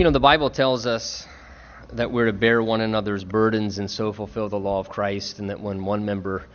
You know, the Bible tells us that we're to bear one another's burdens and so fulfill the law of Christ, and that when one member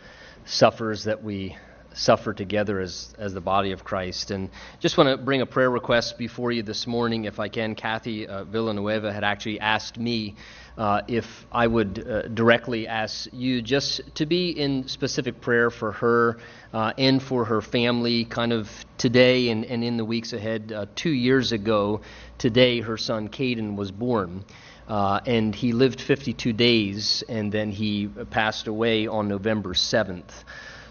suffers, that we suffer together as, as the body of Christ. And just want to bring a prayer request before you this morning, if I can. Kathy uh, Villanueva had actually asked me uh, if I would uh, directly ask you just to be in specific prayer for her uh, and for her family, kind of today and, and in the weeks ahead. Uh, two years ago, today, her son Caden was born. Uh, and he lived 52 days, and then he passed away on November 7th.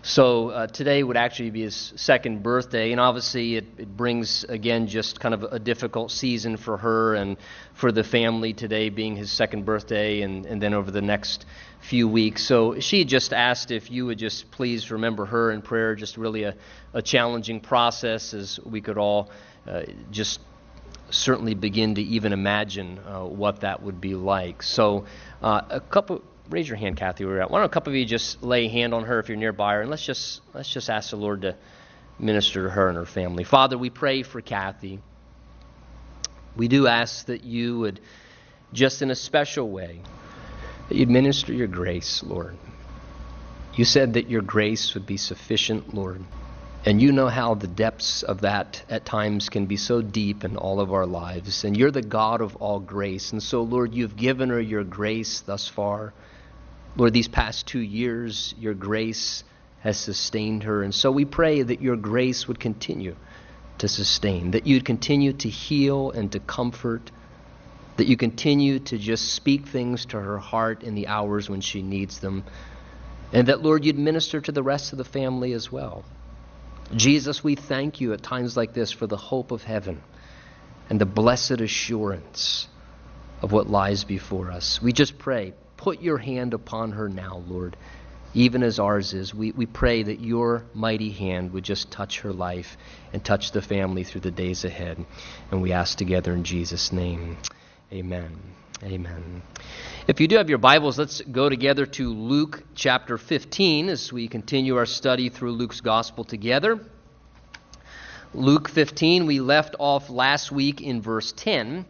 So uh, today would actually be his second birthday, and obviously it, it, brings, again, just kind of a difficult season for her and for the family today being his second birthday, and, and then over the next few weeks. So she just asked if you would just please remember her in prayer, just really a, a challenging process as we could all uh, just certainly begin to even imagine uh, what that would be like. So uh, a couple raise your hand, Kathy. We're at. Why don't a couple of you just lay a hand on her if you're nearby her, and let's just let's just ask the Lord to minister to her and her family. Father, we pray for Kathy. We do ask that you would, just in a special way, that you'd minister your grace, Lord. You said that your grace would be sufficient, Lord. And you know how the depths of that at times can be so deep in all of our lives. And you're the God of all grace. And so, Lord, you've given her your grace thus far. Lord, these past two years, your grace has sustained her. And so we pray that your grace would continue to sustain, that you'd continue to heal and to comfort, that you continue to just speak things to her heart in the hours when she needs them, and that, Lord, you'd minister to the rest of the family as well. Jesus, we thank you at times like this for the hope of heaven and the blessed assurance of what lies before us. We just pray, put your hand upon her now, Lord, even as ours is. We, we pray that your mighty hand would just touch her life and touch the family through the days ahead. And we ask together in Jesus' name. Amen. Amen. If you do have your Bibles, let's go together to Luke chapter 15 as we continue our study through Luke's gospel together. Luke 15, we left off last week in verse 10,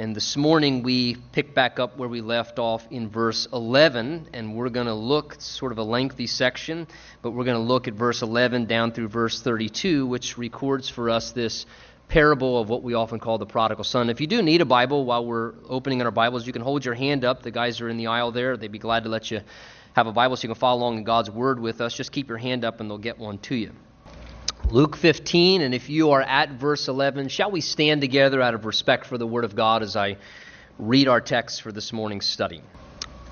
and this morning we pick back up where we left off in verse 11, and we're going to look, sort of a lengthy section, but we're going to look at verse 11 down through verse 32, which records for us this parable of what we often call the prodigal son. If you do need a Bible while we're opening in our Bibles, you can hold your hand up. The guys are in the aisle there. They'd be glad to let you have a Bible so you can follow along in God's Word with us. Just keep your hand up and they'll get one to you. Luke 15, and if you are at verse 11, shall we stand together out of respect for the Word of God as I read our text for this morning's study?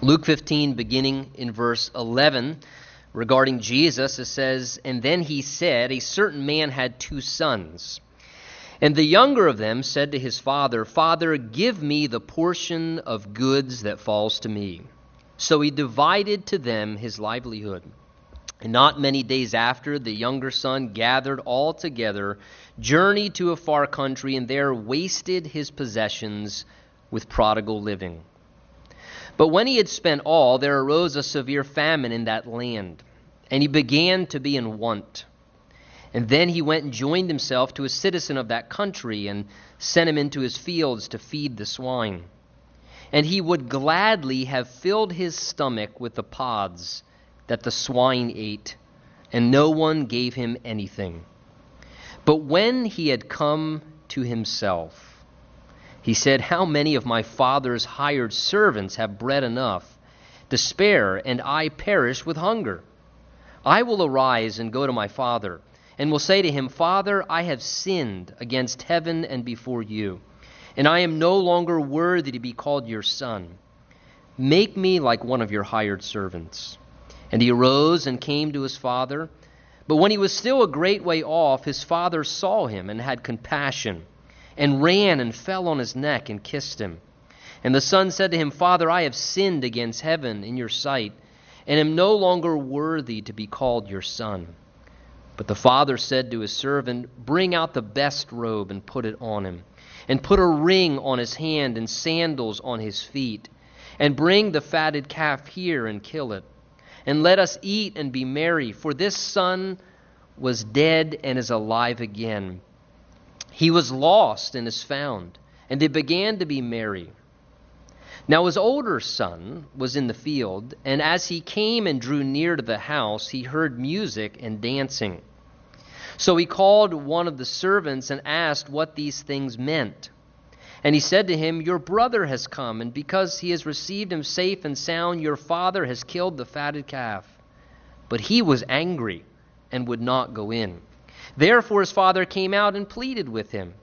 Luke 15, beginning in verse 11, regarding Jesus, it says, And then he said, A certain man had two sons. And the younger of them said to his father, Father, give me the portion of goods that falls to me. So he divided to them his livelihood. And not many days after, the younger son gathered all together, journeyed to a far country, and there wasted his possessions with prodigal living. But when he had spent all, there arose a severe famine in that land, and he began to be in want. And then he went and joined himself to a citizen of that country and sent him into his fields to feed the swine. And he would gladly have filled his stomach with the pods that the swine ate, and no one gave him anything. But when he had come to himself, he said, How many of my father's hired servants have bread enough to spare, and I perish with hunger? I will arise and go to my father and will say to him, Father, I have sinned against heaven and before you, and I am no longer worthy to be called your son. Make me like one of your hired servants. And he arose and came to his father. But when he was still a great way off, his father saw him and had compassion, and ran and fell on his neck and kissed him. And the son said to him, Father, I have sinned against heaven in your sight, and am no longer worthy to be called your son. But the father said to his servant, Bring out the best robe and put it on him, and put a ring on his hand and sandals on his feet, and bring the fatted calf here and kill it. And let us eat and be merry, for this son was dead and is alive again. He was lost and is found, and they began to be merry. Now his older son was in the field, and as he came and drew near to the house, he heard music and dancing. So he called one of the servants and asked what these things meant. And he said to him, Your brother has come, and because he has received him safe and sound, your father has killed the fatted calf. But he was angry and would not go in. Therefore his father came out and pleaded with him.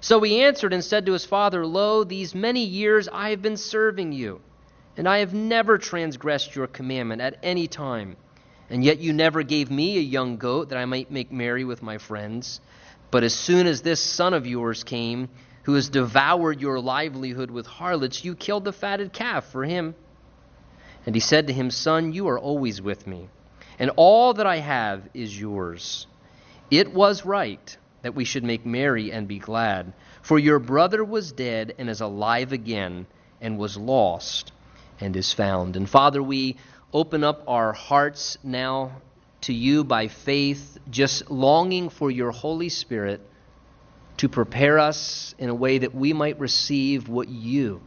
So he answered and said to his father, Lo, these many years I have been serving you, and I have never transgressed your commandment at any time. And yet you never gave me a young goat that I might make merry with my friends. But as soon as this son of yours came, who has devoured your livelihood with harlots, you killed the fatted calf for him. And he said to him, Son, you are always with me, and all that I have is yours. It was right that we should make merry and be glad. For your brother was dead and is alive again, and was lost and is found. And Father, we open up our hearts now to you by faith, just longing for your Holy Spirit to prepare us in a way that we might receive what you,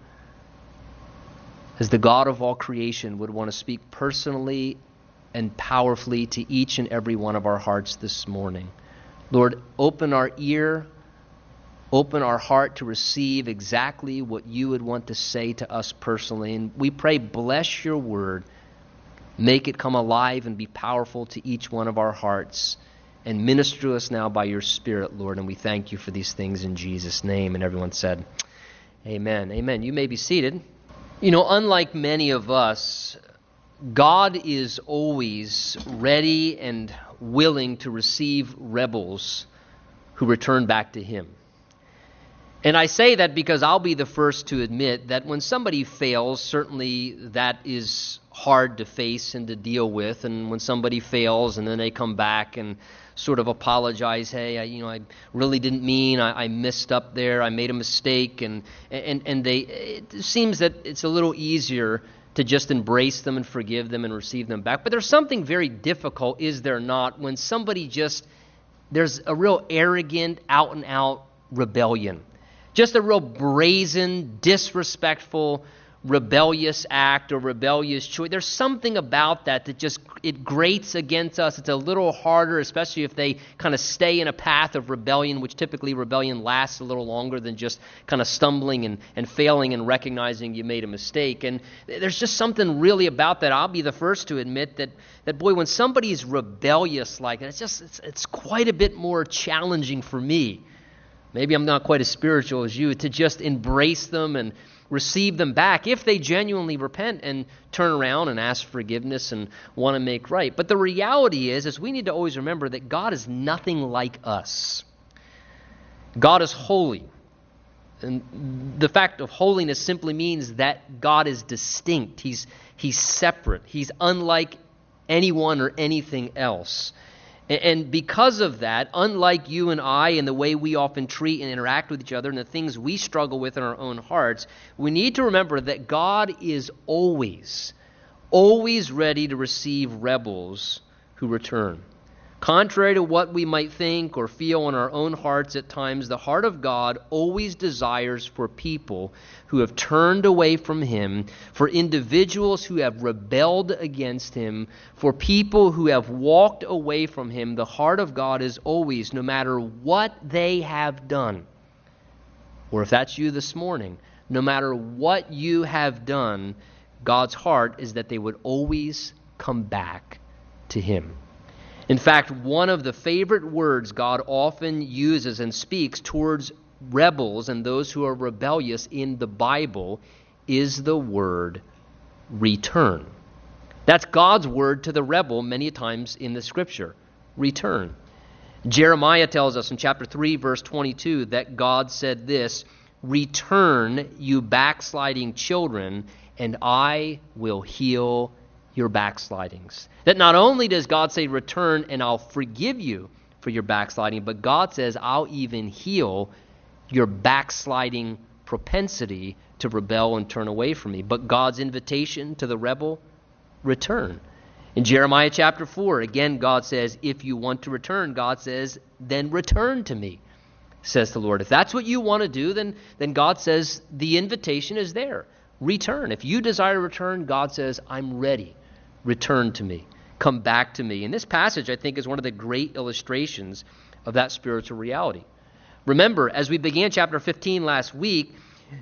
as the God of all creation, would want to speak personally and powerfully to each and every one of our hearts this morning. Lord, open our ear, open our heart to receive exactly what you would want to say to us personally. And we pray, bless your word. Make it come alive and be powerful to each one of our hearts. And minister to us now by your Spirit, Lord. And we thank you for these things in Jesus' name. And everyone said, Amen. Amen. You may be seated. You know, unlike many of us, God is always ready and willing to receive rebels who return back to Him. And I say that because I'll be the first to admit that when somebody fails, certainly that is hard to face and to deal with. And when somebody fails and then they come back and sort of apologize, hey, I, you know, I really didn't mean, I, I messed up there, I made a mistake, and and and they, it seems that it's a little easier to just embrace them and forgive them and receive them back. But there's something very difficult, is there not, when somebody just, there's a real arrogant, out and out rebellion. Just a real brazen, disrespectful rebellious act or rebellious choice. There's something about that that just it grates against us. It's a little harder, especially if they kind of stay in a path of rebellion, which typically rebellion lasts a little longer than just kind of stumbling and, and failing and recognizing you made a mistake. And there's just something really about that. I'll be the first to admit that that boy, when somebody's rebellious like that, it's just it's, it's quite a bit more challenging for me. Maybe I'm not quite as spiritual as you to just embrace them and receive them back if they genuinely repent and turn around and ask forgiveness and want to make right. But the reality is, is we need to always remember that God is nothing like us. God is holy. And the fact of holiness simply means that God is distinct. He's, he's separate. He's unlike anyone or anything else. And because of that, unlike you and I and the way we often treat and interact with each other and the things we struggle with in our own hearts, we need to remember that God is always, always ready to receive rebels who return. Contrary to what we might think or feel in our own hearts at times, the heart of God always desires for people who have turned away from Him, for individuals who have rebelled against Him, for people who have walked away from Him. The heart of God is always, no matter what they have done, or if that's you this morning, no matter what you have done, God's heart is that they would always come back to Him. In fact, one of the favorite words God often uses and speaks towards rebels and those who are rebellious in the Bible is the word return. That's God's word to the rebel many times in the scripture return. Jeremiah tells us in chapter 3, verse 22, that God said this Return, you backsliding children, and I will heal your backslidings. That not only does God say, Return and I'll forgive you for your backsliding, but God says, I'll even heal your backsliding propensity to rebel and turn away from me. But God's invitation to the rebel, return. In Jeremiah chapter 4, again, God says, If you want to return, God says, then return to me. says the Lord. If that's what you want to do, then, then God says the invitation is there. Return. If you desire to return, God says, I'm ready. Return to me. Come back to me. And this passage, I think, is one of the great illustrations of that spiritual reality. Remember, as we began chapter 15 last week,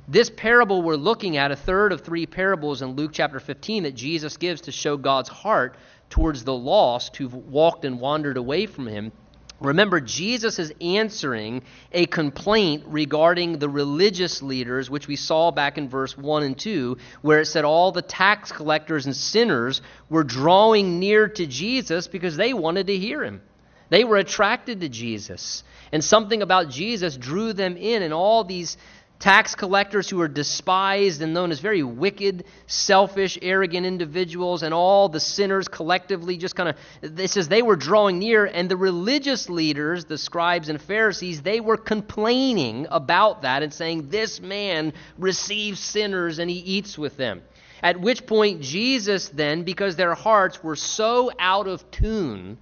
this parable we're looking at, a third of three parables in Luke chapter 15 that Jesus gives to show God's heart towards the lost who've walked and wandered away from him. Remember, Jesus is answering a complaint regarding the religious leaders, which we saw back in verse 1 and 2, where it said all the tax collectors and sinners were drawing near to Jesus because they wanted to hear him. They were attracted to Jesus. And something about Jesus drew them in, and all these tax collectors who were despised and known as very wicked, selfish, arrogant individuals, and all the sinners collectively just kind of, this says they were drawing near, and the religious leaders, the scribes and Pharisees, they were complaining about that and saying, This man receives sinners and he eats with them. At which point, Jesus then, because their hearts were so out of tune,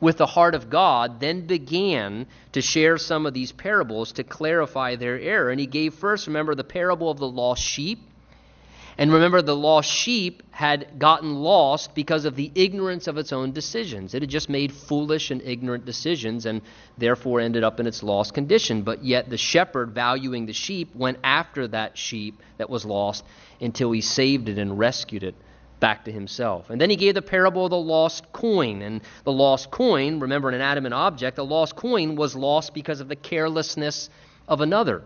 with the heart of God, then began to share some of these parables to clarify their error. And he gave first, remember, the parable of the lost sheep. And remember, the lost sheep had gotten lost because of the ignorance of its own decisions. It had just made foolish and ignorant decisions and therefore ended up in its lost condition. But yet, the shepherd, valuing the sheep, went after that sheep that was lost until he saved it and rescued it back to himself. And then he gave the parable of the lost coin. And the lost coin, remember, an inanimate object, the lost coin was lost because of the carelessness of another,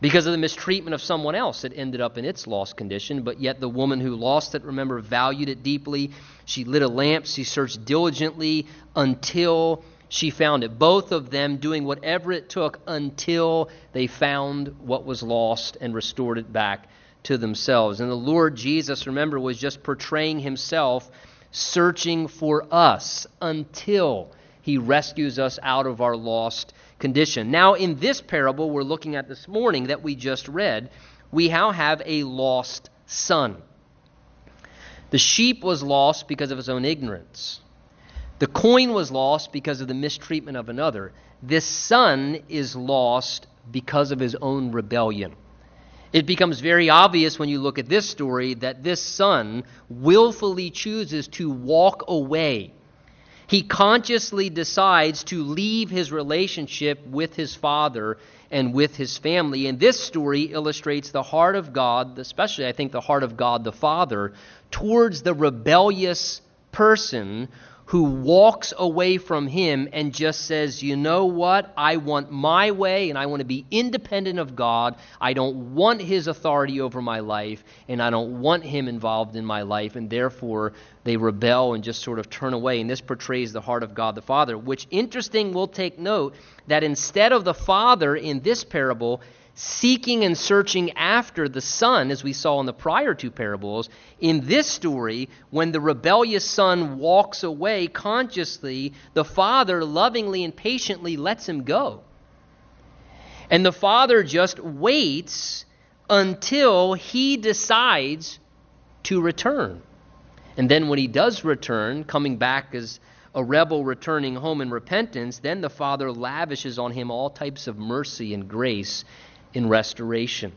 because of the mistreatment of someone else. It ended up in its lost condition. But yet the woman who lost it, remember, valued it deeply. She lit a lamp, she searched diligently until she found it. Both of them doing whatever it took until they found what was lost and restored it back to themselves. And the Lord Jesus, remember, was just portraying himself searching for us until he rescues us out of our lost condition. Now, in this parable we're looking at this morning that we just read, we now have a lost son. The sheep was lost because of his own ignorance. The coin was lost because of the mistreatment of another. This son is lost because of his own rebellion. It becomes very obvious when you look at this story that this son willfully chooses to walk away. He consciously decides to leave his relationship with his father and with his family. And this story illustrates the heart of God, especially I think the heart of God the Father, towards the rebellious person who walks away from him and just says, You know what? I want my way and I want to be independent of God. I don't want his authority over my life and I don't want him involved in my life. And therefore, they rebel and just sort of turn away. And this portrays the heart of God the Father, which, interesting, we'll take note that instead of the Father in this parable, seeking and searching after the son, as we saw in the prior two parables. In this story, when the rebellious son walks away consciously, the father lovingly and patiently lets him go. And the father just waits until he decides to return. And then when he does return, coming back as a rebel returning home in repentance, then the Father lavishes on him all types of mercy and grace in restoration.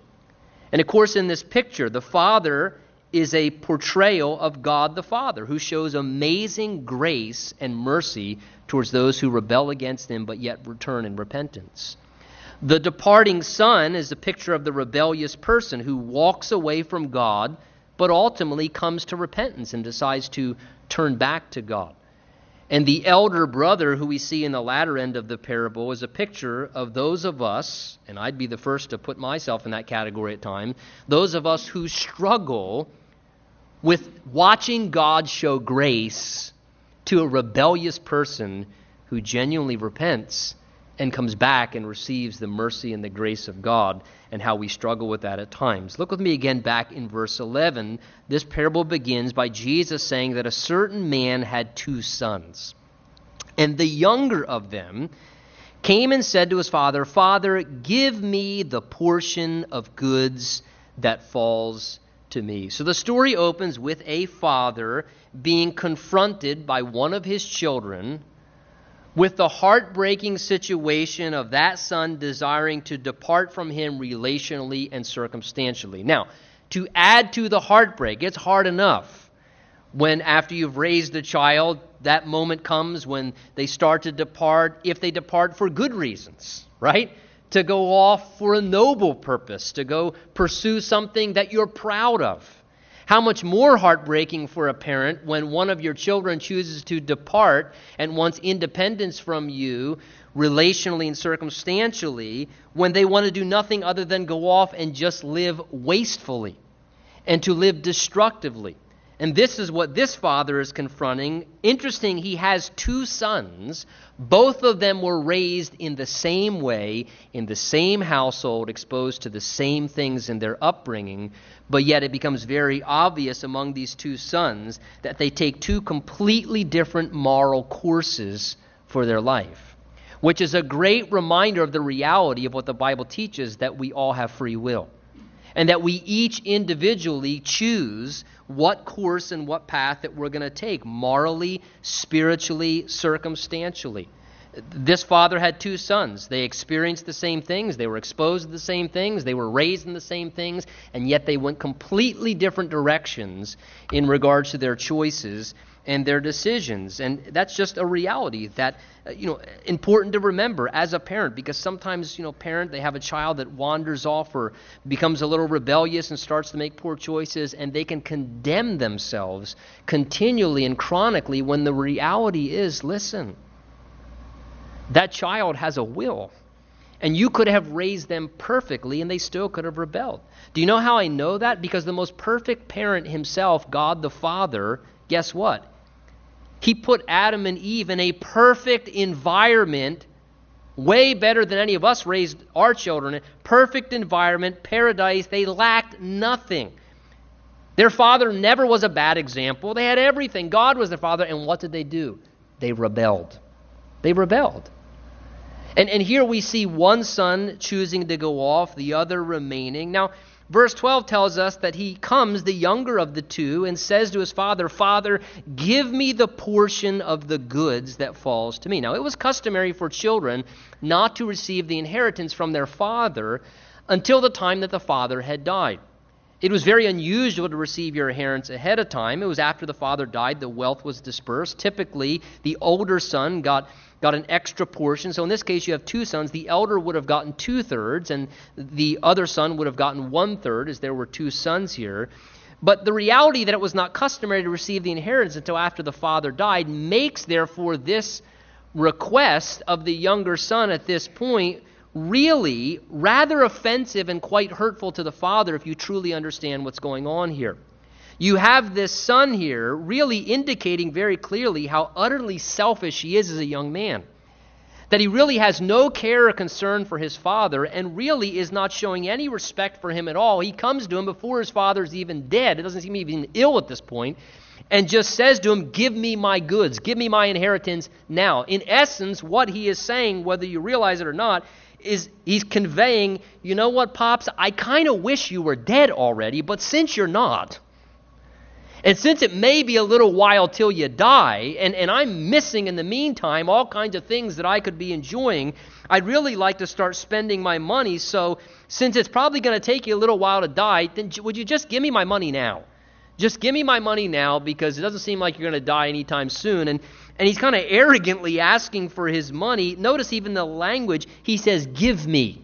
And of course, in this picture, the Father is a portrayal of God the Father, who shows amazing grace and mercy towards those who rebel against Him but yet return in repentance. The departing Son is a picture of the rebellious person who walks away from God but ultimately comes to repentance and decides to turn back to God. And the elder brother, who we see in the latter end of the parable, is a picture of those of us, and I'd be the first to put myself in that category at times, those of us who struggle with watching God show grace to a rebellious person who genuinely repents and comes back and receives the mercy and the grace of God, and how we struggle with that at times. Look with me again back in verse 11. This parable begins by Jesus saying that a certain man had two sons, and the younger of them came and said to his father, Father, give me the portion of goods that falls to me. So the story opens with a father being confronted by one of his children with the heartbreaking situation of that son desiring to depart from him relationally and circumstantially. Now, to add to the heartbreak, it's hard enough when, after you've raised a child, that moment comes when they start to depart, if they depart for good reasons, right? To go off for a noble purpose, to go pursue something that you're proud of. How much more heartbreaking for a parent when one of your children chooses to depart and wants independence from you, relationally and circumstantially, when they want to do nothing other than go off and just live wastefully and to live destructively. And this is what this father is confronting. Interesting, he has two sons. Both of them were raised in the same way, in the same household, exposed to the same things in their upbringing. But yet it becomes very obvious among these two sons that they take two completely different moral courses for their life, which is a great reminder of the reality of what the Bible teaches that we all have free will and that we each individually choose what course and what path that we're going to take morally, spiritually, circumstantially. This father had two sons. They experienced the same things. They were exposed to the same things. They were raised in the same things. And yet they went completely different directions in regards to their choices and their decisions. And that's just a reality that, uh, you know, important to remember as a parent because sometimes, you know, parent, they have a child that wanders off or becomes a little rebellious and starts to make poor choices and they can condemn themselves continually and chronically when the reality is, listen, that child has a will. And you could have raised them perfectly and they still could have rebelled. Do you know how I know that? Because the most perfect parent himself, God the Father, guess what? He put Adam and Eve in a perfect environment, way better than any of us raised our children in. Perfect environment, paradise. They lacked nothing. Their father never was a bad example. They had everything. God was their father. And what did they do? They rebelled. They rebelled. And, and here we see one son choosing to go off, the other remaining. Now, verse 12 tells us that he comes, the younger of the two, and says to his father, Father, give me the portion of the goods that falls to me. Now, it was customary for children not to receive the inheritance from their father until the time that the father had died. It was very unusual to receive your inheritance ahead of time. It was after the father died, the wealth was dispersed. Typically, the older son got got an extra portion. So in this case, you have two sons. The elder would have gotten two thirds, and the other son would have gotten one third, as there were two sons here. But the reality that it was not customary to receive the inheritance until after the father died makes, therefore, this request of the younger son at this point really rather offensive and quite hurtful to the father if you truly understand what's going on here. You have this son here really indicating very clearly how utterly selfish he is as a young man. That he really has no care or concern for his father and really is not showing any respect for him at all. He comes to him before his father's even dead. It doesn't seem even ill at this point and just says to him, Give me my goods, give me my inheritance now. In essence, what he is saying, whether you realize it or not, is he's conveying, You know what, Pops? I kind of wish you were dead already, but since you're not, and since it may be a little while till you die, and, and I'm missing in the meantime all kinds of things that I could be enjoying, I'd really like to start spending my money. So, since it's probably going to take you a little while to die, then would you just give me my money now? Just give me my money now because it doesn't seem like you're going to die anytime soon. And, and he's kind of arrogantly asking for his money. Notice even the language. He says, Give me.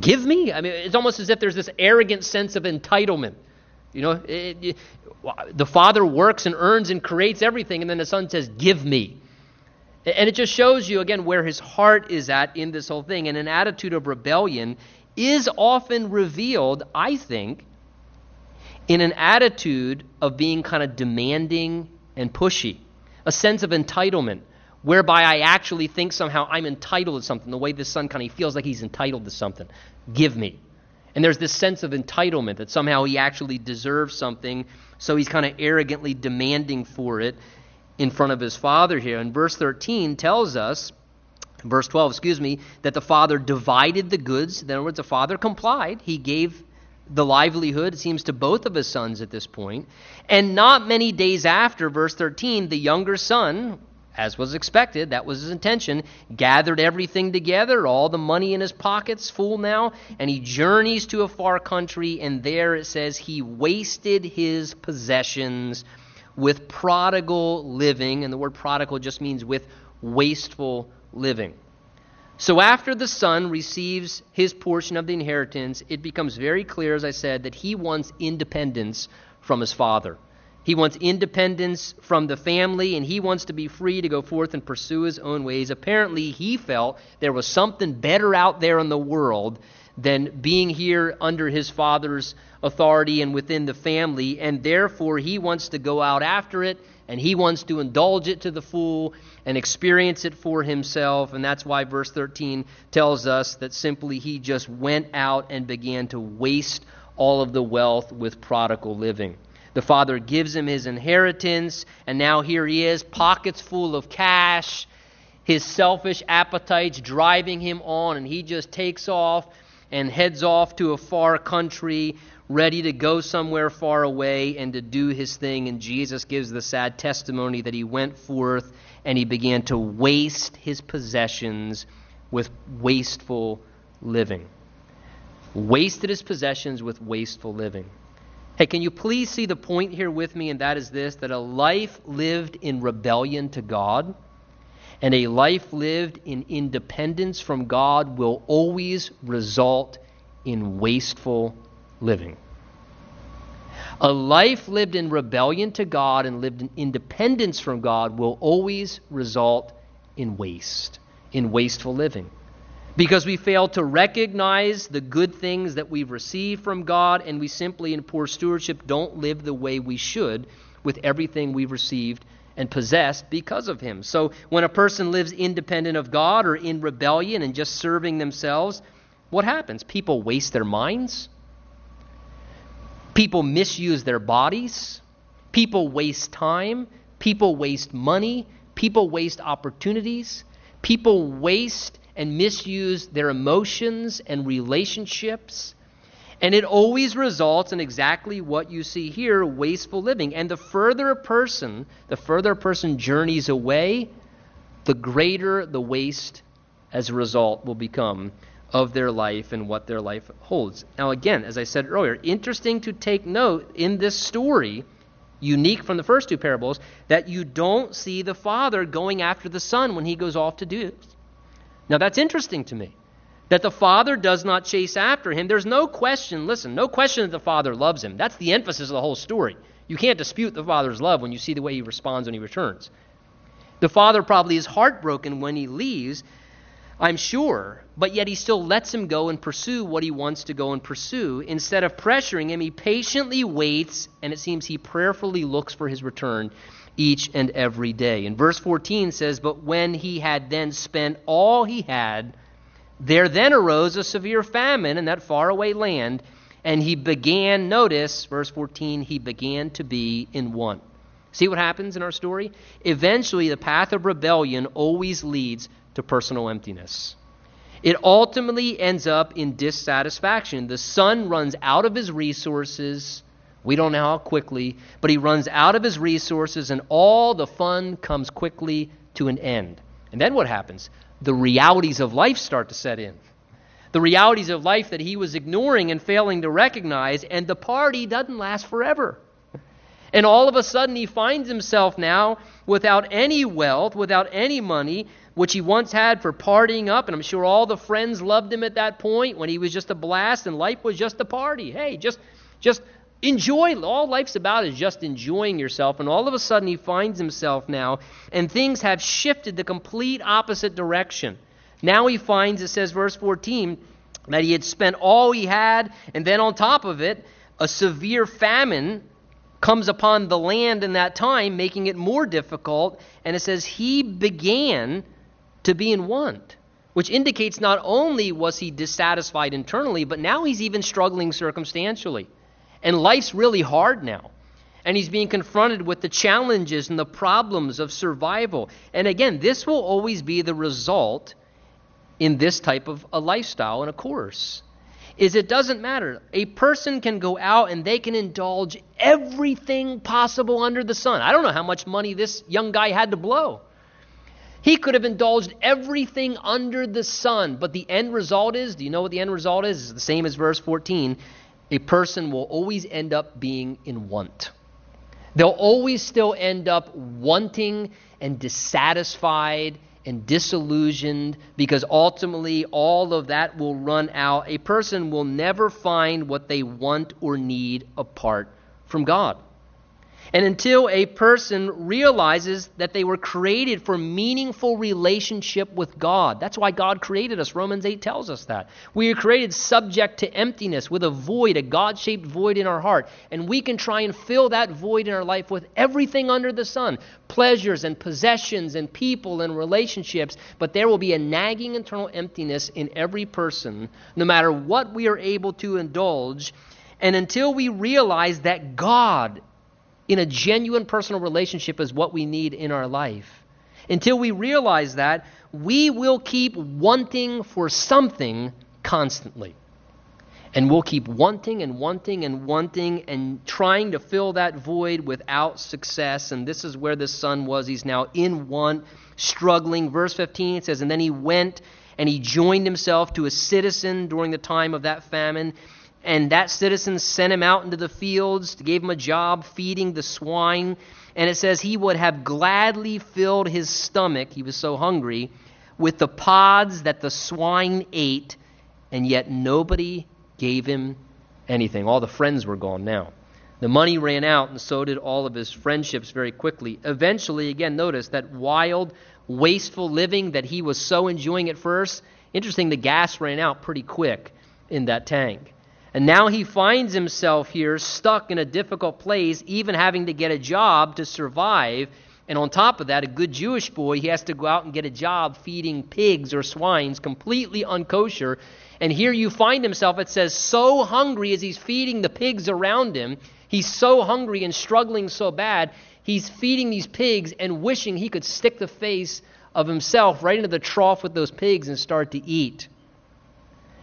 Give me? I mean, it's almost as if there's this arrogant sense of entitlement. You know, it, it, the Father works and earns and creates everything, and then the Son says, Give me. And it just shows you, again, where his heart is at in this whole thing. And an attitude of rebellion is often revealed, I think, in an attitude of being kind of demanding and pushy, a sense of entitlement, whereby I actually think somehow I'm entitled to something, the way this son kind of feels like he's entitled to something. Give me. And there's this sense of entitlement that somehow he actually deserves something, so he's kind of arrogantly demanding for it in front of his father here. And verse 13 tells us, verse 12, excuse me, that the father divided the goods. In other words, the father complied. He gave the livelihood, it seems, to both of his sons at this point. And not many days after, verse 13, the younger son, as was expected, that was his intention, gathered everything together, all the money in his pockets full now, and he journeys to a far country, and there it says he wasted his possessions with prodigal living, and the word prodigal just means with wasteful living. So after the son receives his portion of the inheritance, it becomes very clear, as I said, that he wants independence from his father. He wants independence from the family, and he wants to be free to go forth and pursue his own ways. Apparently, he felt there was something better out there in the world than being here under his father's authority and within the family, and therefore he wants to go out after it, and he wants to indulge it to the full and experience it for himself. And that's why verse 13 tells us that simply he just went out and began to waste all of the wealth with prodigal living. The father gives him his inheritance, and now here he is, pockets full of cash, his selfish appetites driving him on, and he just takes off and heads off to a far country, ready to go somewhere far away and to do his thing. And Jesus gives the sad testimony that he went forth and he began to waste his possessions with wasteful living. Wasted his possessions with wasteful living. Hey, can you please see the point here with me? And that is this that a life lived in rebellion to God and a life lived in independence from God will always result in wasteful living. A life lived in rebellion to God and lived in independence from God will always result in waste, in wasteful living because we fail to recognize the good things that we've received from God, and we simply, in poor stewardship, don't live the way we should with everything we've received and possessed because of Him. So, when a person lives independent of God or in rebellion and just serving themselves, what happens? People waste their minds, people misuse their bodies, people waste time, people waste money, people waste opportunities, people waste and misuse their emotions and relationships. And it always results in exactly what you see here wasteful living. And the further a person, the further a person journeys away, the greater the waste as a result will become of their life and what their life holds. Now, again, as I said earlier, interesting to take note in this story, unique from the first two parables, that you don't see the father going after the son when he goes off to do now that's interesting to me. That the Father does not chase after him. There's no question, listen, no question that the Father loves him. That's the emphasis of the whole story. You can't dispute the Father's love when you see the way he responds when he returns. The Father probably is heartbroken when he leaves, I'm sure, but yet he still lets him go and pursue what he wants to go and pursue. Instead of pressuring him, he patiently waits, and it seems he prayerfully looks for his return each and every day. And verse 14 says, But when he had then spent all he had, there then arose a severe famine in that faraway land, and he began, notice, verse 14, he began to be in want. See what happens in our story? Eventually, the path of rebellion always leads to personal emptiness. It ultimately ends up in dissatisfaction. The son runs out of his resources we don't know how quickly, but he runs out of his resources and all the fun comes quickly to an end. And then what happens? The realities of life start to set in. The realities of life that he was ignoring and failing to recognize, and the party doesn't last forever. And all of a sudden, he finds himself now without any wealth, without any money, which he once had for partying up. And I'm sure all the friends loved him at that point when he was just a blast and life was just a party. Hey, just, just Enjoy. All life's about is just enjoying yourself. And all of a sudden, he finds himself now, and things have shifted the complete opposite direction. Now he finds, it says, verse 14, that he had spent all he had, and then on top of it, a severe famine comes upon the land in that time, making it more difficult. And it says, he began to be in want, which indicates not only was he dissatisfied internally, but now he's even struggling circumstantially. And life's really hard now. And he's being confronted with the challenges and the problems of survival. And again, this will always be the result in this type of a lifestyle and a course. Is it doesn't matter. A person can go out and they can indulge everything possible under the sun. I don't know how much money this young guy had to blow. He could have indulged everything under the sun, but the end result is do you know what the end result is? It's the same as verse 14. A person will always end up being in want. They'll always still end up wanting and dissatisfied and disillusioned because ultimately all of that will run out. A person will never find what they want or need apart from God. And until a person realizes that they were created for meaningful relationship with God. That's why God created us. Romans 8 tells us that. We are created subject to emptiness with a void, a God shaped void in our heart. And we can try and fill that void in our life with everything under the sun pleasures and possessions and people and relationships. But there will be a nagging internal emptiness in every person, no matter what we are able to indulge. And until we realize that God in a genuine personal relationship is what we need in our life. Until we realize that, we will keep wanting for something constantly. And we'll keep wanting and wanting and wanting and trying to fill that void without success. And this is where the son was. He's now in want, struggling. Verse 15 it says, And then he went and he joined himself to a citizen during the time of that famine and that citizen sent him out into the fields, gave him a job feeding the swine. And it says he would have gladly filled his stomach, he was so hungry, with the pods that the swine ate, and yet nobody gave him anything. All the friends were gone now. The money ran out, and so did all of his friendships very quickly. Eventually, again, notice that wild, wasteful living that he was so enjoying at first. Interesting, the gas ran out pretty quick in that tank. And now he finds himself here stuck in a difficult place, even having to get a job to survive. And on top of that, a good Jewish boy, he has to go out and get a job feeding pigs or swines, completely unkosher. And here you find himself, it says, so hungry as he's feeding the pigs around him. He's so hungry and struggling so bad, he's feeding these pigs and wishing he could stick the face of himself right into the trough with those pigs and start to eat.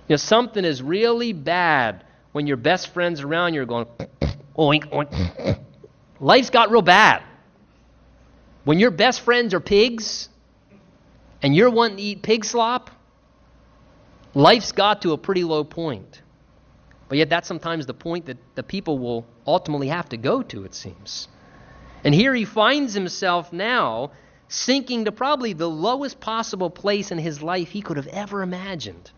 You know, something is really bad when your best friend's around, you're going, oink, oink. Life's got real bad. When your best friends are pigs and you're wanting to eat pig slop, life's got to a pretty low point. But yet, that's sometimes the point that the people will ultimately have to go to, it seems. And here he finds himself now sinking to probably the lowest possible place in his life he could have ever imagined.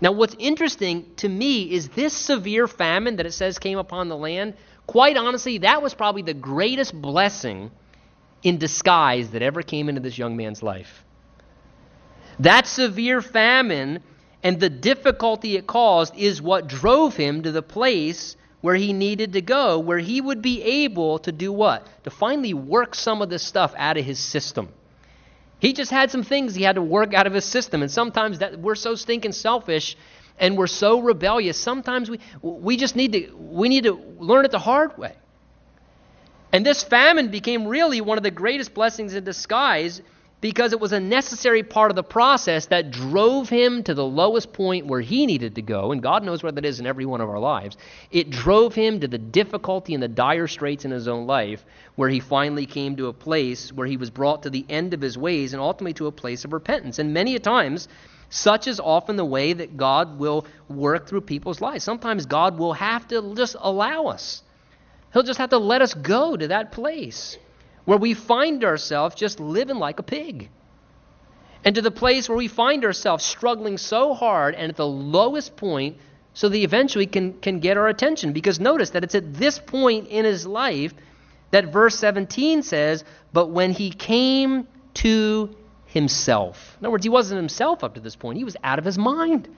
Now, what's interesting to me is this severe famine that it says came upon the land. Quite honestly, that was probably the greatest blessing in disguise that ever came into this young man's life. That severe famine and the difficulty it caused is what drove him to the place where he needed to go, where he would be able to do what? To finally work some of this stuff out of his system. He just had some things he had to work out of his system. And sometimes that we're so stinking selfish and we're so rebellious. Sometimes we, we just need to, we need to learn it the hard way. And this famine became really one of the greatest blessings in disguise because it was a necessary part of the process that drove him to the lowest point where he needed to go, and God knows where that is in every one of our lives. It drove him to the difficulty and the dire straits in his own life, where he finally came to a place where he was brought to the end of his ways and ultimately to a place of repentance. And many a times, such is often the way that God will work through people's lives. Sometimes God will have to just allow us, He'll just have to let us go to that place where we find ourselves just living like a pig. And to the place where we find ourselves struggling so hard and at the lowest point so that eventually can, can get our attention. Because notice that it's at this point in his life that verse 17 says, But when he came to himself. In other words, he wasn't himself up to this point, he was out of his mind.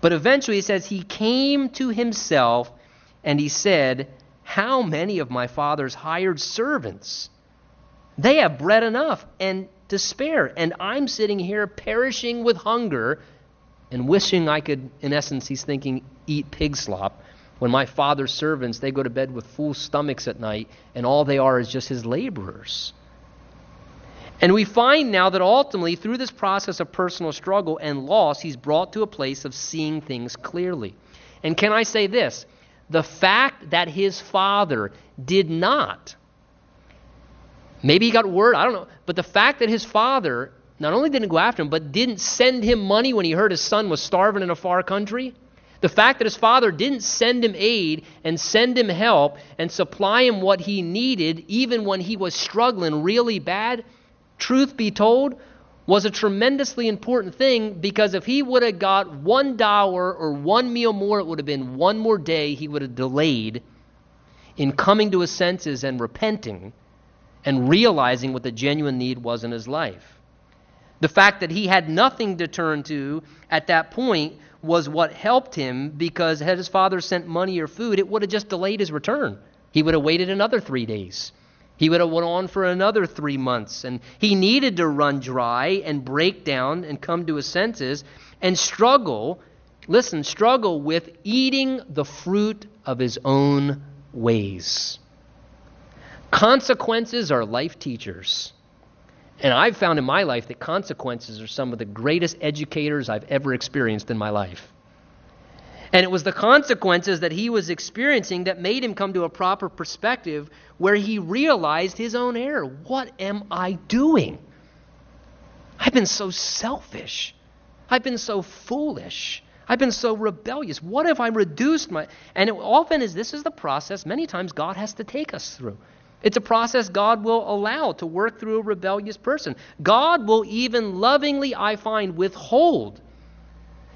But eventually he says, He came to himself and he said, how many of my father's hired servants? They have bread enough and to spare, and I'm sitting here perishing with hunger and wishing I could, in essence, he's thinking, eat pig slop. When my father's servants, they go to bed with full stomachs at night, and all they are is just his laborers. And we find now that ultimately, through this process of personal struggle and loss, he's brought to a place of seeing things clearly. And can I say this? The fact that his father did not Maybe he got word, I don't know. But the fact that his father not only didn't go after him, but didn't send him money when he heard his son was starving in a far country, the fact that his father didn't send him aid and send him help and supply him what he needed, even when he was struggling really bad, truth be told, was a tremendously important thing because if he would have got one dollar or one meal more, it would have been one more day he would have delayed in coming to his senses and repenting and realizing what the genuine need was in his life. The fact that he had nothing to turn to at that point was what helped him because had his father sent money or food, it would have just delayed his return. He would have waited another three days. He would have went on for another three months. And he needed to run dry and break down and come to his senses and struggle, listen, struggle with eating the fruit of his own ways. Consequences are life teachers. And I've found in my life that consequences are some of the greatest educators I've ever experienced in my life. And it was the consequences that he was experiencing that made him come to a proper perspective where he realized his own error. What am I doing? I've been so selfish. I've been so foolish. I've been so rebellious. What if I reduced my. And it often is this is the process many times God has to take us through. It's a process God will allow to work through a rebellious person. God will even lovingly, I find, withhold.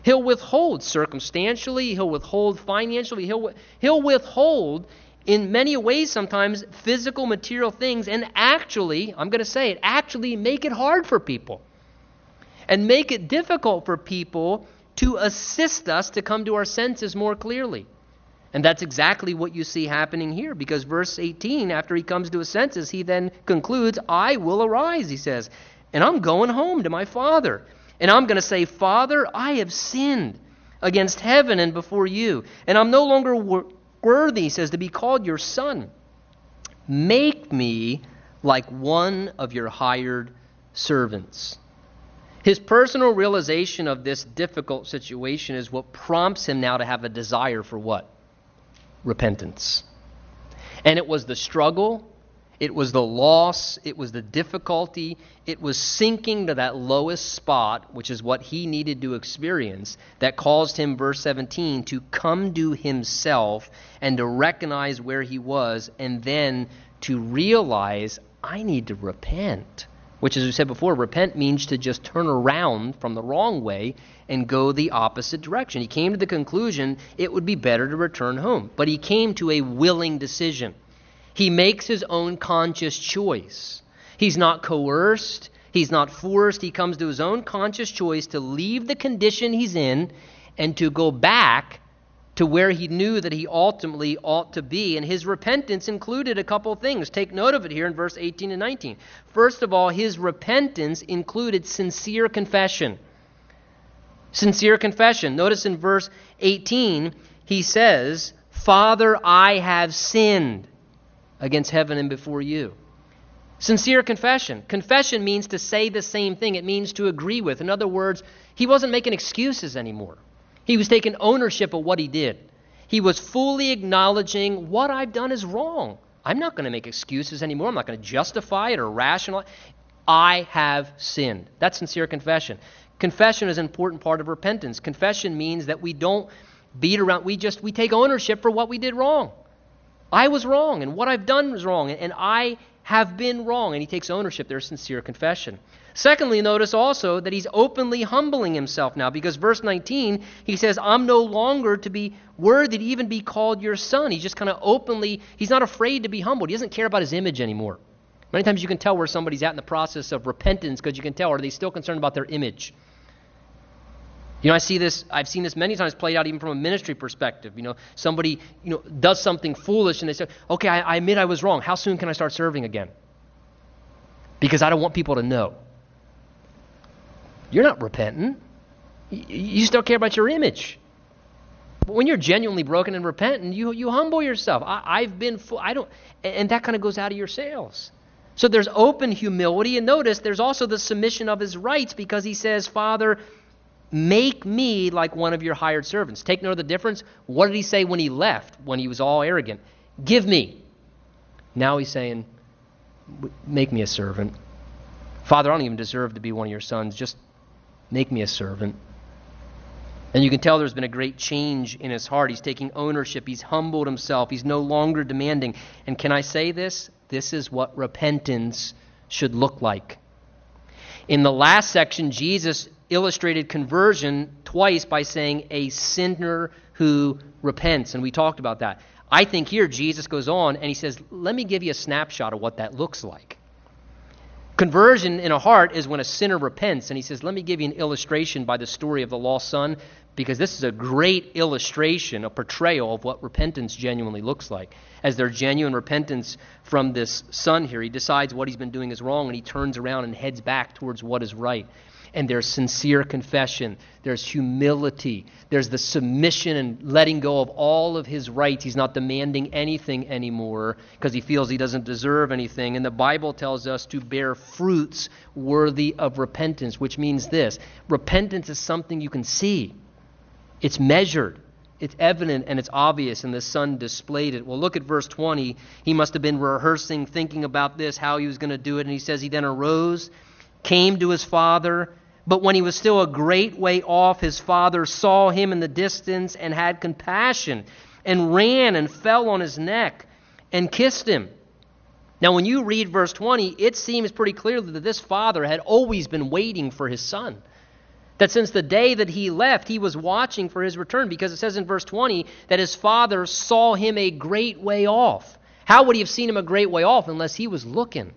He'll withhold circumstantially, he'll withhold financially, he'll, he'll withhold in many ways sometimes physical, material things, and actually, I'm going to say it, actually make it hard for people. And make it difficult for people to assist us to come to our senses more clearly. And that's exactly what you see happening here because verse 18, after he comes to his senses, he then concludes, I will arise, he says, and I'm going home to my father. And I'm going to say, Father, I have sinned against heaven and before you, and I'm no longer worthy, says, to be called your son. Make me like one of your hired servants. His personal realization of this difficult situation is what prompts him now to have a desire for what? repentance. And it was the struggle, it was the loss, it was the difficulty, it was sinking to that lowest spot, which is what he needed to experience, that caused him, verse 17, to come to himself and to recognize where he was and then to realize, I need to repent. Which, as we said before, repent means to just turn around from the wrong way and go the opposite direction. He came to the conclusion it would be better to return home, but he came to a willing decision. He makes his own conscious choice. He's not coerced, he's not forced. He comes to his own conscious choice to leave the condition he's in and to go back to where he knew that he ultimately ought to be. And his repentance included a couple things. Take note of it here in verse 18 and 19. First of all, his repentance included sincere confession. Sincere confession. Notice in verse 18, he says, Father, I have sinned against heaven and before you. Sincere confession. Confession means to say the same thing, it means to agree with. In other words, he wasn't making excuses anymore. He was taking ownership of what he did. He was fully acknowledging what I've done is wrong. I'm not going to make excuses anymore. I'm not going to justify it or rationalize. I have sinned. That's sincere confession. Confession is an important part of repentance. Confession means that we don't beat around, we just we take ownership for what we did wrong. I was wrong and what I've done was wrong and I have been wrong and he takes ownership. There's sincere confession. Secondly, notice also that he's openly humbling himself now because verse 19, he says, I'm no longer to be worthy to even be called your son. He's just kind of openly, he's not afraid to be humbled. He doesn't care about his image anymore. Many times you can tell where somebody's at in the process of repentance because you can tell, are they still concerned about their image? You know, I see this, I've seen this many times played out even from a ministry perspective. You know, somebody, you know, does something foolish and they say, okay, I, I admit I was wrong. How soon can I start serving again? Because I don't want people to know. You're not repentant. You still care about your image. But when you're genuinely broken and repentant, you, you humble yourself. I, have been, full, I don't, and that kind of goes out of your sails. So there's open humility, and notice there's also the submission of his rights because he says, Father, make me like one of your hired servants. Take note of the difference. What did he say when he left, when he was all arrogant? Give me. Now he's saying, make me a servant. Father, I don't even deserve to be one of your sons. Just make me a servant. And you can tell there's been a great change in his heart. He's taking ownership. He's humbled himself. He's no longer demanding. And can I say this? This is what repentance should look like. In the last section, Jesus illustrated conversion twice by saying a sinner who repents. And we talked about that. I think here Jesus goes on and he says, Let me give you a snapshot of what that looks like. Conversion in a heart is when a sinner repents. And he says, Let me give you an illustration by the story of the lost son, because this is a great illustration, a portrayal of what repentance genuinely looks like. As their genuine repentance from this son here, he decides what he's been doing is wrong and he turns around and heads back towards what is right and there's sincere confession, there's humility, there's the submission and letting go of all of his rights. He's not demanding anything anymore because he feels he doesn't deserve anything. And the Bible tells us to bear fruits worthy of repentance, which means this repentance is something you can see, it's measured. It's evident and it's obvious, and the son displayed it. Well, look at verse 20. He must have been rehearsing, thinking about this, how he was going to do it. And he says, He then arose came to his father. But when he was still a great way off, his father saw him in the distance and had compassion and ran and fell on his neck and kissed him. Now, when you read verse 20, it seems pretty clearly that this father had always been waiting for his son. That since the day that he left, he was watching for his return because it says in verse 20 that his father saw him a great way off. How would he have seen him a great way off unless he was looking?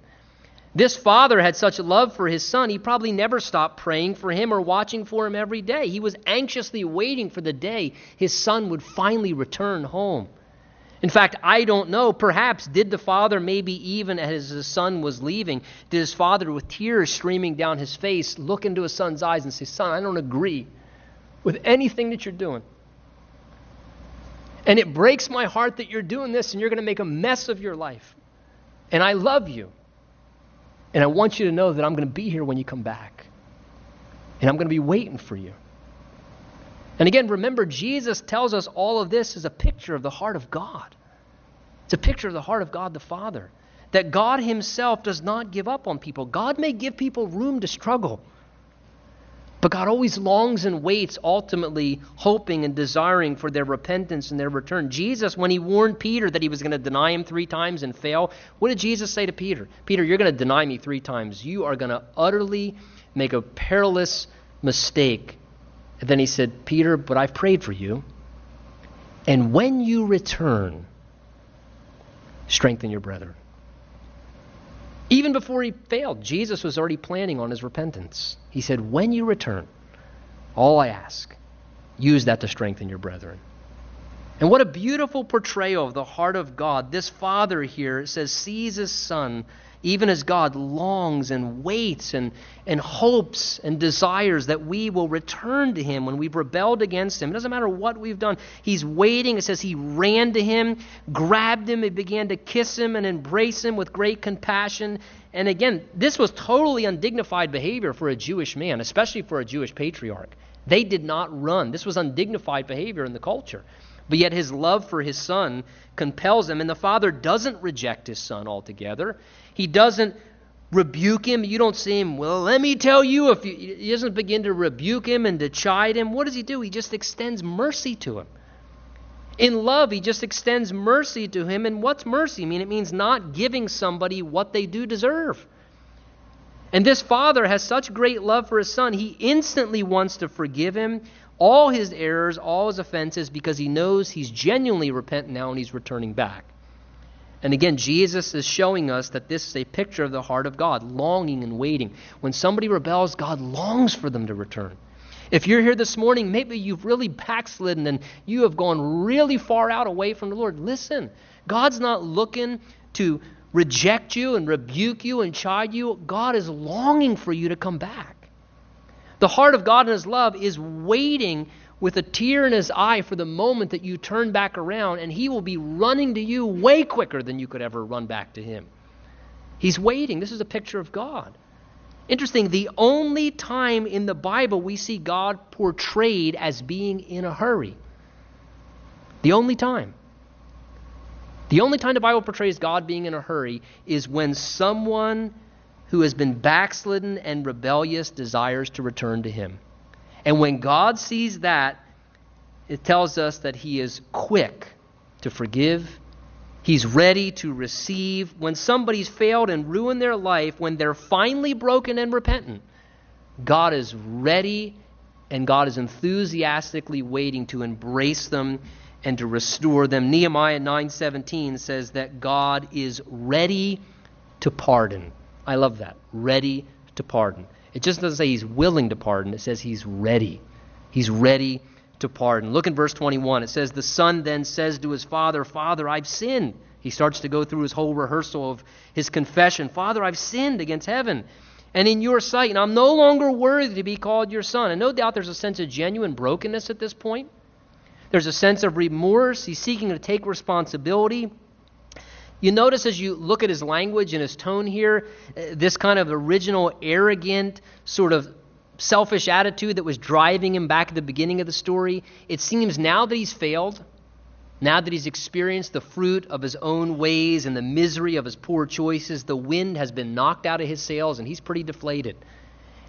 This father had such love for his son, he probably never stopped praying for him or watching for him every day. He was anxiously waiting for the day his son would finally return home. In fact, I don't know. Perhaps did the father, maybe even as his son was leaving, did his father, with tears streaming down his face, look into his son's eyes and say, Son, I don't agree with anything that you're doing. And it breaks my heart that you're doing this and you're going to make a mess of your life. And I love you. And I want you to know that I'm going to be here when you come back. And I'm going to be waiting for you. And again, remember, Jesus tells us all of this is a picture of the heart of God. It's a picture of the heart of God the Father. That God Himself does not give up on people. God may give people room to struggle. But God always longs and waits, ultimately hoping and desiring for their repentance and their return. Jesus, when he warned Peter that he was going to deny him three times and fail, what did Jesus say to Peter? Peter, you're going to deny me three times. You are going to utterly make a perilous mistake. And then he said, Peter, but I've prayed for you. And when you return, strengthen your brethren. Even before he failed, Jesus was already planning on his repentance. He said, When you return, all I ask, use that to strengthen your brethren. And what a beautiful portrayal of the heart of God. This father here says, sees his son even as God longs and waits and, and hopes and desires that we will return to Him when we've rebelled against Him. It doesn't matter what we've done. He's waiting. It says He ran to Him, grabbed Him, and began to kiss Him and embrace Him with great compassion. And again, this was totally undignified behavior for a Jewish man, especially for a Jewish patriarch. They did not run. This was undignified behavior in the culture. But yet his love for his son compels him, and the father doesn't reject his son altogether. He doesn't rebuke him. You don't see him, well, let me tell you, if you, he doesn't begin to rebuke him and to chide him. What does he do? He just extends mercy to him. In love, he just extends mercy to him. And what's mercy I mean? It means not giving somebody what they do deserve. And this father has such great love for his son, he instantly wants to forgive him all his errors, all his offenses, because he knows he's genuinely repentant now and he's returning back. And again, Jesus is showing us that this is a picture of the heart of God, longing and waiting. When somebody rebels, God longs for them to return. If you're here this morning, maybe you've really backslidden and you have gone really far out away from the Lord. Listen, God's not looking to reject you and rebuke you and chide you. God is longing for you to come back. The heart of God and His love is waiting with a tear in his eye for the moment that you turn back around, and he will be running to you way quicker than you could ever run back to him. He's waiting. This is a picture of God. Interesting, the only time in the Bible we see God portrayed as being in a hurry. The only time. The only time the Bible portrays God being in a hurry is when someone who has been backslidden and rebellious desires to return to Him. And when God sees that, it tells us that He is quick to forgive. He's ready to receive. When somebody's failed and ruined their life, when they're finally broken and repentant, God is ready and God is enthusiastically waiting to embrace them and to restore them. Nehemiah 9:17 says that God is ready to pardon. I love that. Ready to pardon. It just doesn't say he's willing to pardon, it says he's ready. He's ready to pardon. Look in verse 21. It says, The son then says to his father, Father, I've sinned. He starts to go through his whole rehearsal of his confession. Father, I've sinned against heaven and in your sight, and I'm no longer worthy to be called your son. And no doubt there's a sense of genuine brokenness at this point. There's a sense of remorse. He's seeking to take responsibility. You notice as you look at his language and his tone here, uh, this kind of original, arrogant, sort of selfish attitude that was driving him back at the beginning of the story. It seems now that he's failed, now that he's experienced the fruit of his own ways and the misery of his poor choices, the wind has been knocked out of his sails and he's pretty deflated.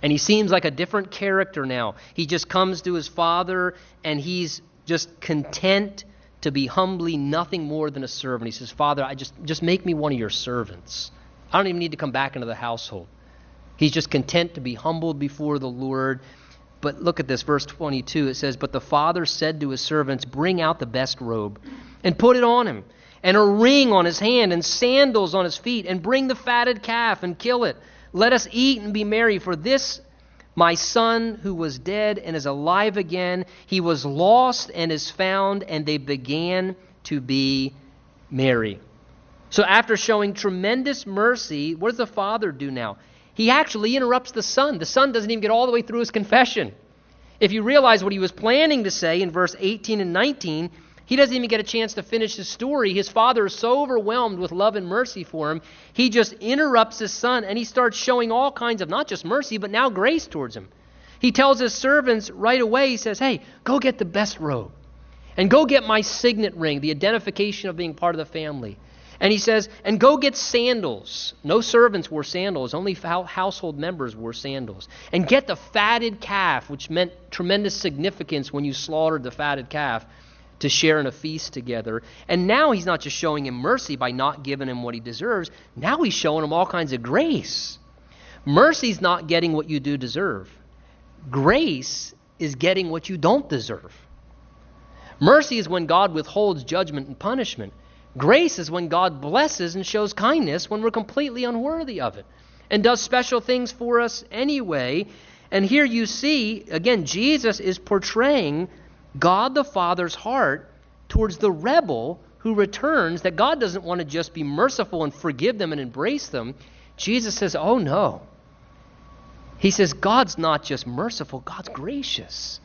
And he seems like a different character now. He just comes to his father and he's just content to be humbly nothing more than a servant. He says, Father, I just, just make me one of your servants. I don't even need to come back into the household. He's just content to be humbled before the Lord but look at this, verse 22. It says, But the father said to his servants, Bring out the best robe and put it on him, and a ring on his hand, and sandals on his feet, and bring the fatted calf and kill it. Let us eat and be merry, for this my son who was dead and is alive again. He was lost and is found, and they began to be merry. So, after showing tremendous mercy, what does the father do now? he actually interrupts the son. The son doesn't even get all the way through his confession. If you realize what he was planning to say in verse 18 and 19, he doesn't even get a chance to finish his story. His father is so overwhelmed with love and mercy for him, he just interrupts his son and he starts showing all kinds of not just mercy, but now grace towards him. He tells his servants right away, he says, Hey, go get the best robe and go get my signet ring, the identification of being part of the family. And he says, and go get sandals. No servants wore sandals, only household members wore sandals. And get the fatted calf, which meant tremendous significance when you slaughtered the fatted calf to share in a feast together. And now he's not just showing him mercy by not giving him what he deserves, now he's showing him all kinds of grace. Mercy's not getting what you do deserve, grace is getting what you don't deserve. Mercy is when God withholds judgment and punishment. Grace is when God blesses and shows kindness when we're completely unworthy of it and does special things for us anyway. And here you see, again, Jesus is portraying God the Father's heart towards the rebel who returns, that God doesn't want to just be merciful and forgive them and embrace them. Jesus says, Oh no. He says, God's not just merciful, God's gracious.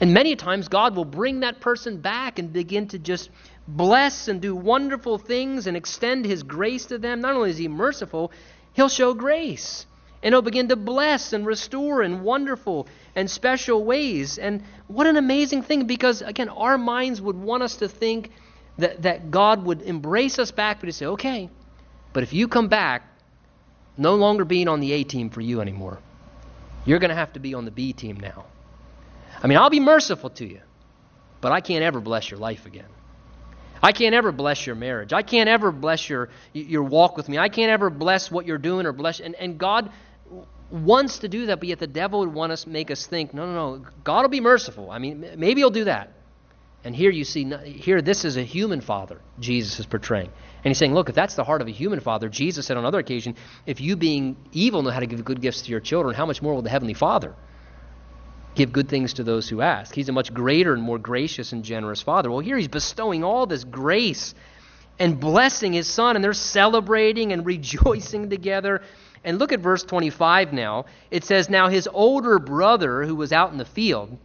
And many times God will bring that person back and begin to just bless and do wonderful things and extend his grace to them. Not only is he merciful, he'll show grace. And he'll begin to bless and restore in wonderful and special ways. And what an amazing thing, because again, our minds would want us to think that, that God would embrace us back, but he'd say, okay, but if you come back, no longer being on the A team for you anymore, you're going to have to be on the B team now. I mean, I'll be merciful to you, but I can't ever bless your life again. I can't ever bless your marriage. I can't ever bless your, your walk with me. I can't ever bless what you're doing or bless. And, and God wants to do that, but yet the devil would want us make us think, no, no, no, God will be merciful. I mean, maybe he'll do that. And here you see, here this is a human father Jesus is portraying. And he's saying, look, if that's the heart of a human father, Jesus said on another occasion, if you being evil know how to give good gifts to your children, how much more will the Heavenly Father give good things to those who ask. He's a much greater and more gracious and generous Father. Well, here he's bestowing all this grace and blessing his son, and they're celebrating and rejoicing together. And look at verse 25 now. It says, Now his older brother, who was out in the field,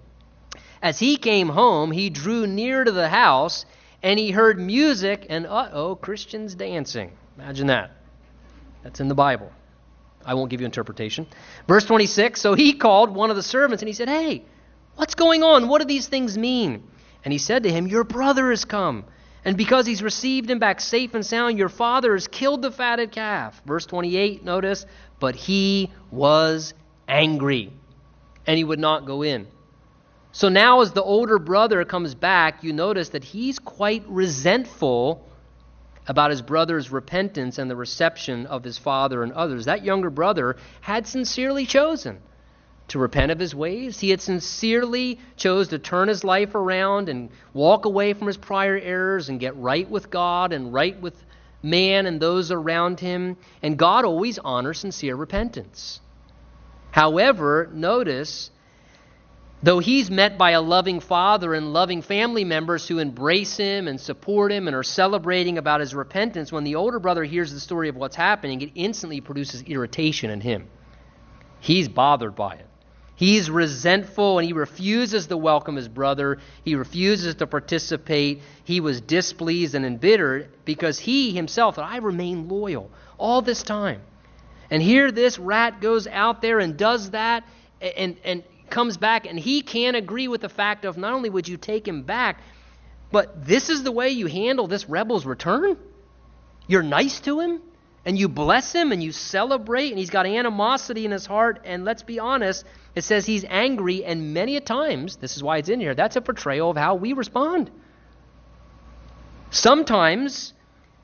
as he came home, he drew near to the house and he heard music and, uh oh, Christians dancing. Imagine that. That's in the Bible. I won't give you interpretation. Verse 26 So he called one of the servants and he said, Hey, what's going on? What do these things mean? And he said to him, Your brother has come, And because he's received him back safe and sound, your father has killed the fatted calf. Verse 28, notice, but he was angry, and he would not go in. So now, as the older brother comes back, you notice that he's quite resentful about his brother's repentance and the reception of his father and others. That younger brother had sincerely chosen to repent of his ways. He had sincerely chose to turn his life around and walk away from his prior errors and get right with God and right with man and those around him. And God always honors sincere repentance. However, notice Though he's met by a loving father and loving family members who embrace him and support him and are celebrating about his repentance, when the older brother hears the story of what's happening, it instantly produces irritation in him. He's bothered by it. He's resentful and he refuses to welcome his brother. He refuses to participate. He was displeased and embittered because he himself I remain loyal all this time. And here this rat goes out there and does that and, and comes back and he can't agree with the fact of not only would you take him back, but this is the way you handle this rebel's return? You're nice to him and you bless him and you celebrate and he's got animosity in his heart and let's be honest, it says he's angry and many a times, this is why it's in here, that's a portrayal of how we respond. Sometimes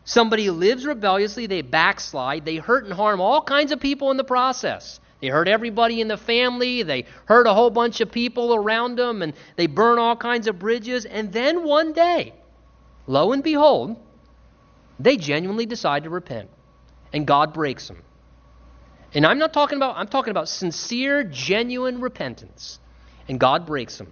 somebody lives rebelliously, they backslide, they hurt and harm all kinds of people in the process. They hurt everybody in the family. They hurt a whole bunch of people around them, and they burn all kinds of bridges. And then one day, lo and behold, they genuinely decide to repent, and God breaks them. And I'm not talking about, I'm talking about sincere, genuine repentance. And God breaks them.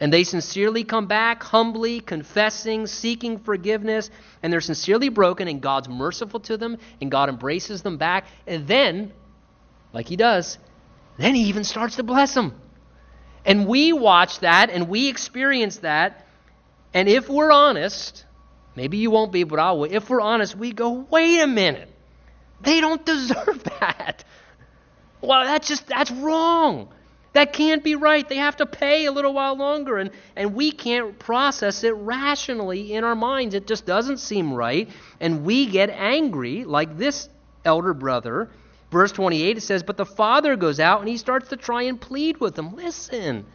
And they sincerely come back, humbly, confessing, seeking forgiveness, and they're sincerely broken, and God's merciful to them, and God embraces them back. And then like he does, then he even starts to bless them. And we watch that and we experience that. And if we're honest, maybe you won't be, but I will. If we're honest, we go, wait a minute. They don't deserve that. Well, that's just, that's wrong. That can't be right. They have to pay a little while longer. And, and we can't process it rationally in our minds. It just doesn't seem right. And we get angry, like this elder brother Verse 28, it says, But the father goes out and he starts to try and plead with them. Listen.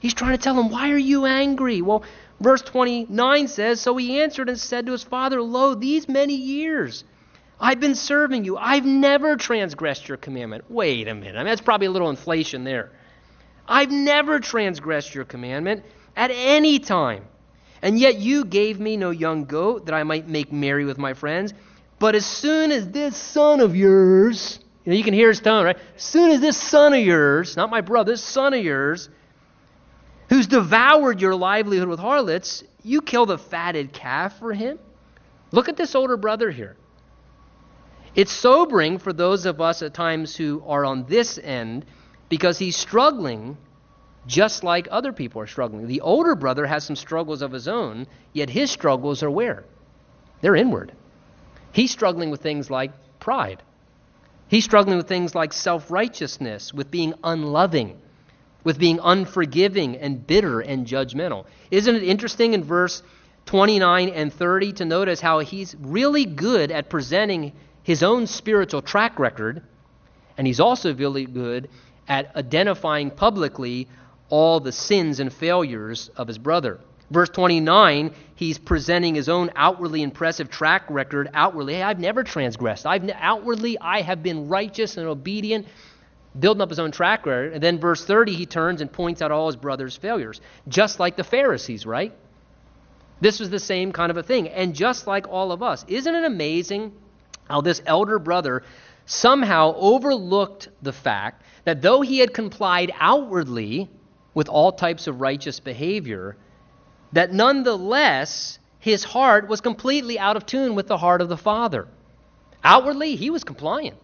He's trying to tell them, Why are you angry? Well, verse 29 says, So he answered and said to his father, Lo, these many years I've been serving you. I've never transgressed your commandment. Wait a minute. I mean, that's probably a little inflation there. I've never transgressed your commandment at any time. And yet you gave me no young goat that I might make merry with my friends. But as soon as this son of yours, you, know, you can hear his tone, right? As soon as this son of yours, not my brother, this son of yours, who's devoured your livelihood with harlots, you kill the fatted calf for him? Look at this older brother here. It's sobering for those of us at times who are on this end because he's struggling just like other people are struggling. The older brother has some struggles of his own, yet his struggles are where? They're inward. He's struggling with things like pride. He's struggling with things like self righteousness, with being unloving, with being unforgiving and bitter and judgmental. Isn't it interesting in verse 29 and 30 to notice how he's really good at presenting his own spiritual track record, and he's also really good at identifying publicly all the sins and failures of his brother. Verse 29, he's presenting his own outwardly impressive track record. Outwardly, hey, I've never transgressed. I've outwardly, I have been righteous and obedient, building up his own track record. And then verse 30, he turns and points out all his brother's failures, just like the Pharisees, right? This was the same kind of a thing. And just like all of us, isn't it amazing how this elder brother somehow overlooked the fact that though he had complied outwardly with all types of righteous behavior, that nonetheless his heart was completely out of tune with the heart of the Father. Outwardly, he was compliant.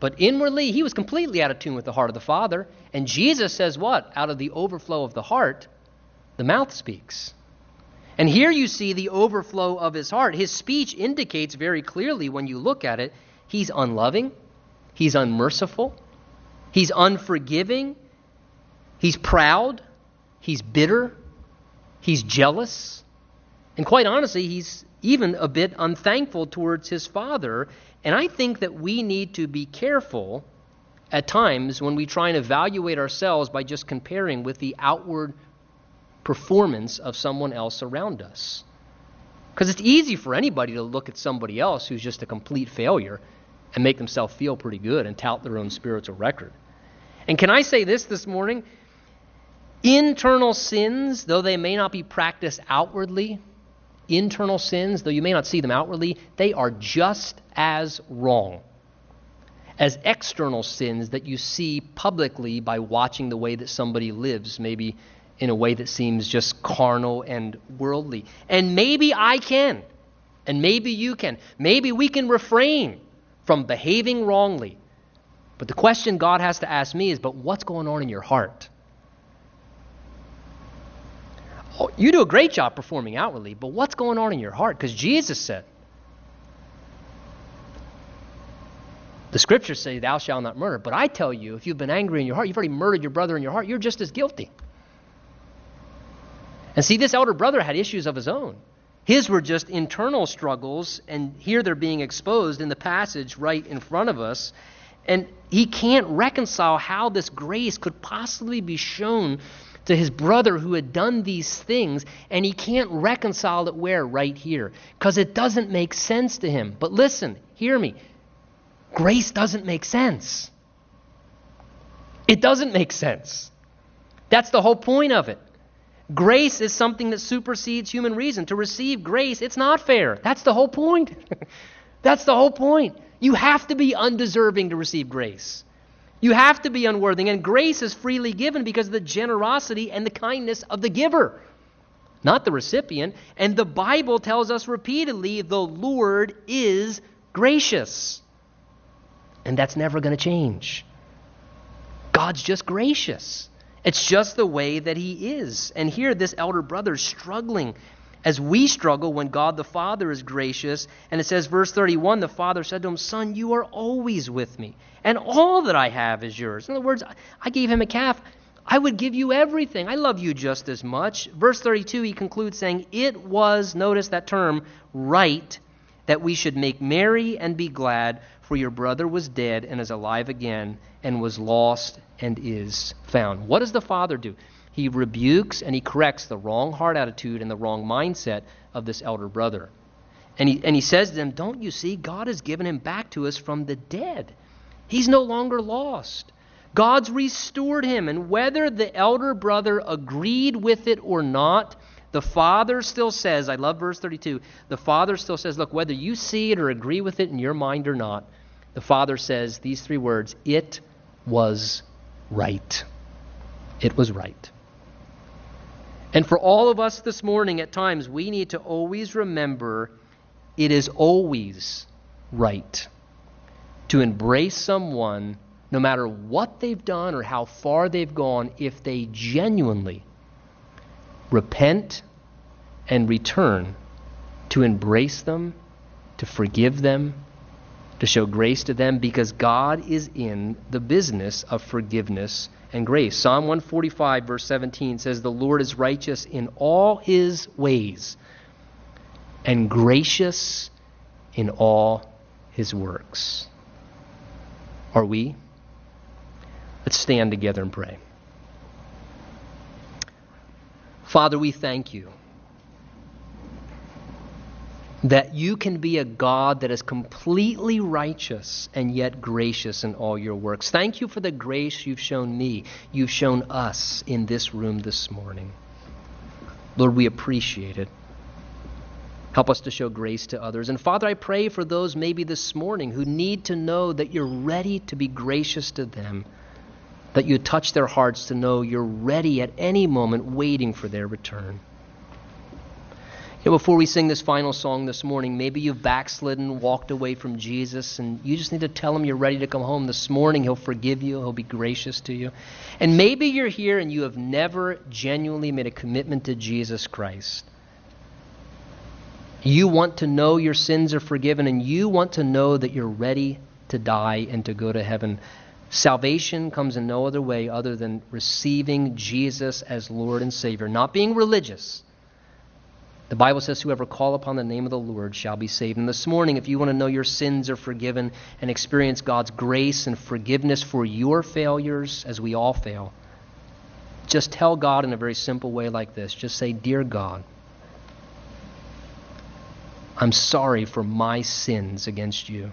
But inwardly, he was completely out of tune with the heart of the Father. And Jesus says what? Out of the overflow of the heart, the mouth speaks. And here you see the overflow of his heart. His speech indicates very clearly when you look at it, he's unloving, he's unmerciful, he's unforgiving, he's proud, he's bitter, He's jealous. And quite honestly, he's even a bit unthankful towards his father. And I think that we need to be careful at times when we try and evaluate ourselves by just comparing with the outward performance of someone else around us. Because it's easy for anybody to look at somebody else who's just a complete failure and make themselves feel pretty good and tout their own spiritual record. And can I say this this morning? Internal sins, though they may not be practiced outwardly, internal sins, though you may not see them outwardly, they are just as wrong as external sins that you see publicly by watching the way that somebody lives, maybe in a way that seems just carnal and worldly. And maybe I can, and maybe you can. Maybe we can refrain from behaving wrongly. But the question God has to ask me is but what's going on in your heart? Oh, you do a great job performing outwardly, but what's going on in your heart? Because Jesus said, The scriptures say, Thou shalt not murder. But I tell you, if you've been angry in your heart, you've already murdered your brother in your heart, you're just as guilty. And see, this elder brother had issues of his own. His were just internal struggles, and here they're being exposed in the passage right in front of us. And he can't reconcile how this grace could possibly be shown to his brother who had done these things, and he can't reconcile it where? Right here. Because it doesn't make sense to him. But listen, hear me. Grace doesn't make sense. It doesn't make sense. That's the whole point of it. Grace is something that supersedes human reason. To receive grace, it's not fair. That's the whole point. That's the whole point. You have to be undeserving to receive grace. You have to be unworthy. And grace is freely given because of the generosity and the kindness of the giver, not the recipient. And the Bible tells us repeatedly the Lord is gracious. And that's never going to change. God's just gracious. It's just the way that He is. And here, this elder brother is struggling as we struggle when God the Father is gracious. And it says, verse 31 the Father said to him, Son, you are always with me, and all that I have is yours. In other words, I gave him a calf. I would give you everything. I love you just as much. Verse 32, he concludes saying, It was, notice that term, right that we should make merry and be glad, for your brother was dead and is alive again, and was lost and is found. What does the father do? He rebukes and he corrects the wrong heart attitude and the wrong mindset of this elder brother. And he, and he says to them, Don't you see? God has given him back to us from the dead. He's no longer lost. God's restored him. And whether the elder brother agreed with it or not, the Father still says, I love verse 32, the Father still says, look, whether you see it or agree with it in your mind or not, the Father says these three words, it was right. It was right. And for all of us this morning, at times, we need to always remember it is always right to embrace someone, no matter what they've done or how far they've gone, if they genuinely repent and return to embrace them, to forgive them, to show grace to them, because God is in the business of forgiveness and grace. Psalm 145, verse 17 says, The Lord is righteous in all his ways and gracious in all his works. Are we? Let's stand together and pray. Father, we thank you that you can be a God that is completely righteous and yet gracious in all your works. Thank you for the grace you've shown me, you've shown us in this room this morning. Lord, we appreciate it. Help us to show grace to others. And Father, I pray for those maybe this morning who need to know that you're ready to be gracious to them that you touch their hearts to know you're ready at any moment, waiting for their return. You know, before we sing this final song this morning, maybe you've backslidden, walked away from Jesus, and you just need to tell him you're ready to come home this morning. He'll forgive you, he'll be gracious to you. And maybe you're here and you have never genuinely made a commitment to Jesus Christ. You want to know your sins are forgiven, and you want to know that you're ready to die and to go to heaven. Salvation comes in no other way other than receiving Jesus as Lord and Savior, not being religious, The Bible says, Whoever call upon the name of the Lord shall be saved. And this morning, if you want to know your sins are forgiven and experience God's grace and forgiveness for your failures, as we all fail, just tell God in a very simple way like this. Just say, Dear God, I'm sorry for my sins against you.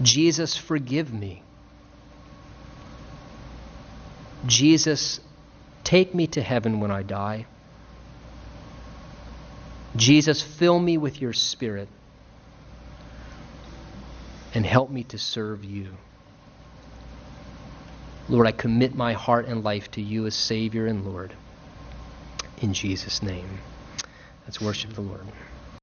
Jesus, forgive me. Jesus, take me to heaven when I die. Jesus, fill me with your Spirit and help me to serve you. Lord, I commit my heart and life to you as Savior and Lord. In Jesus' name. Let's worship the Lord.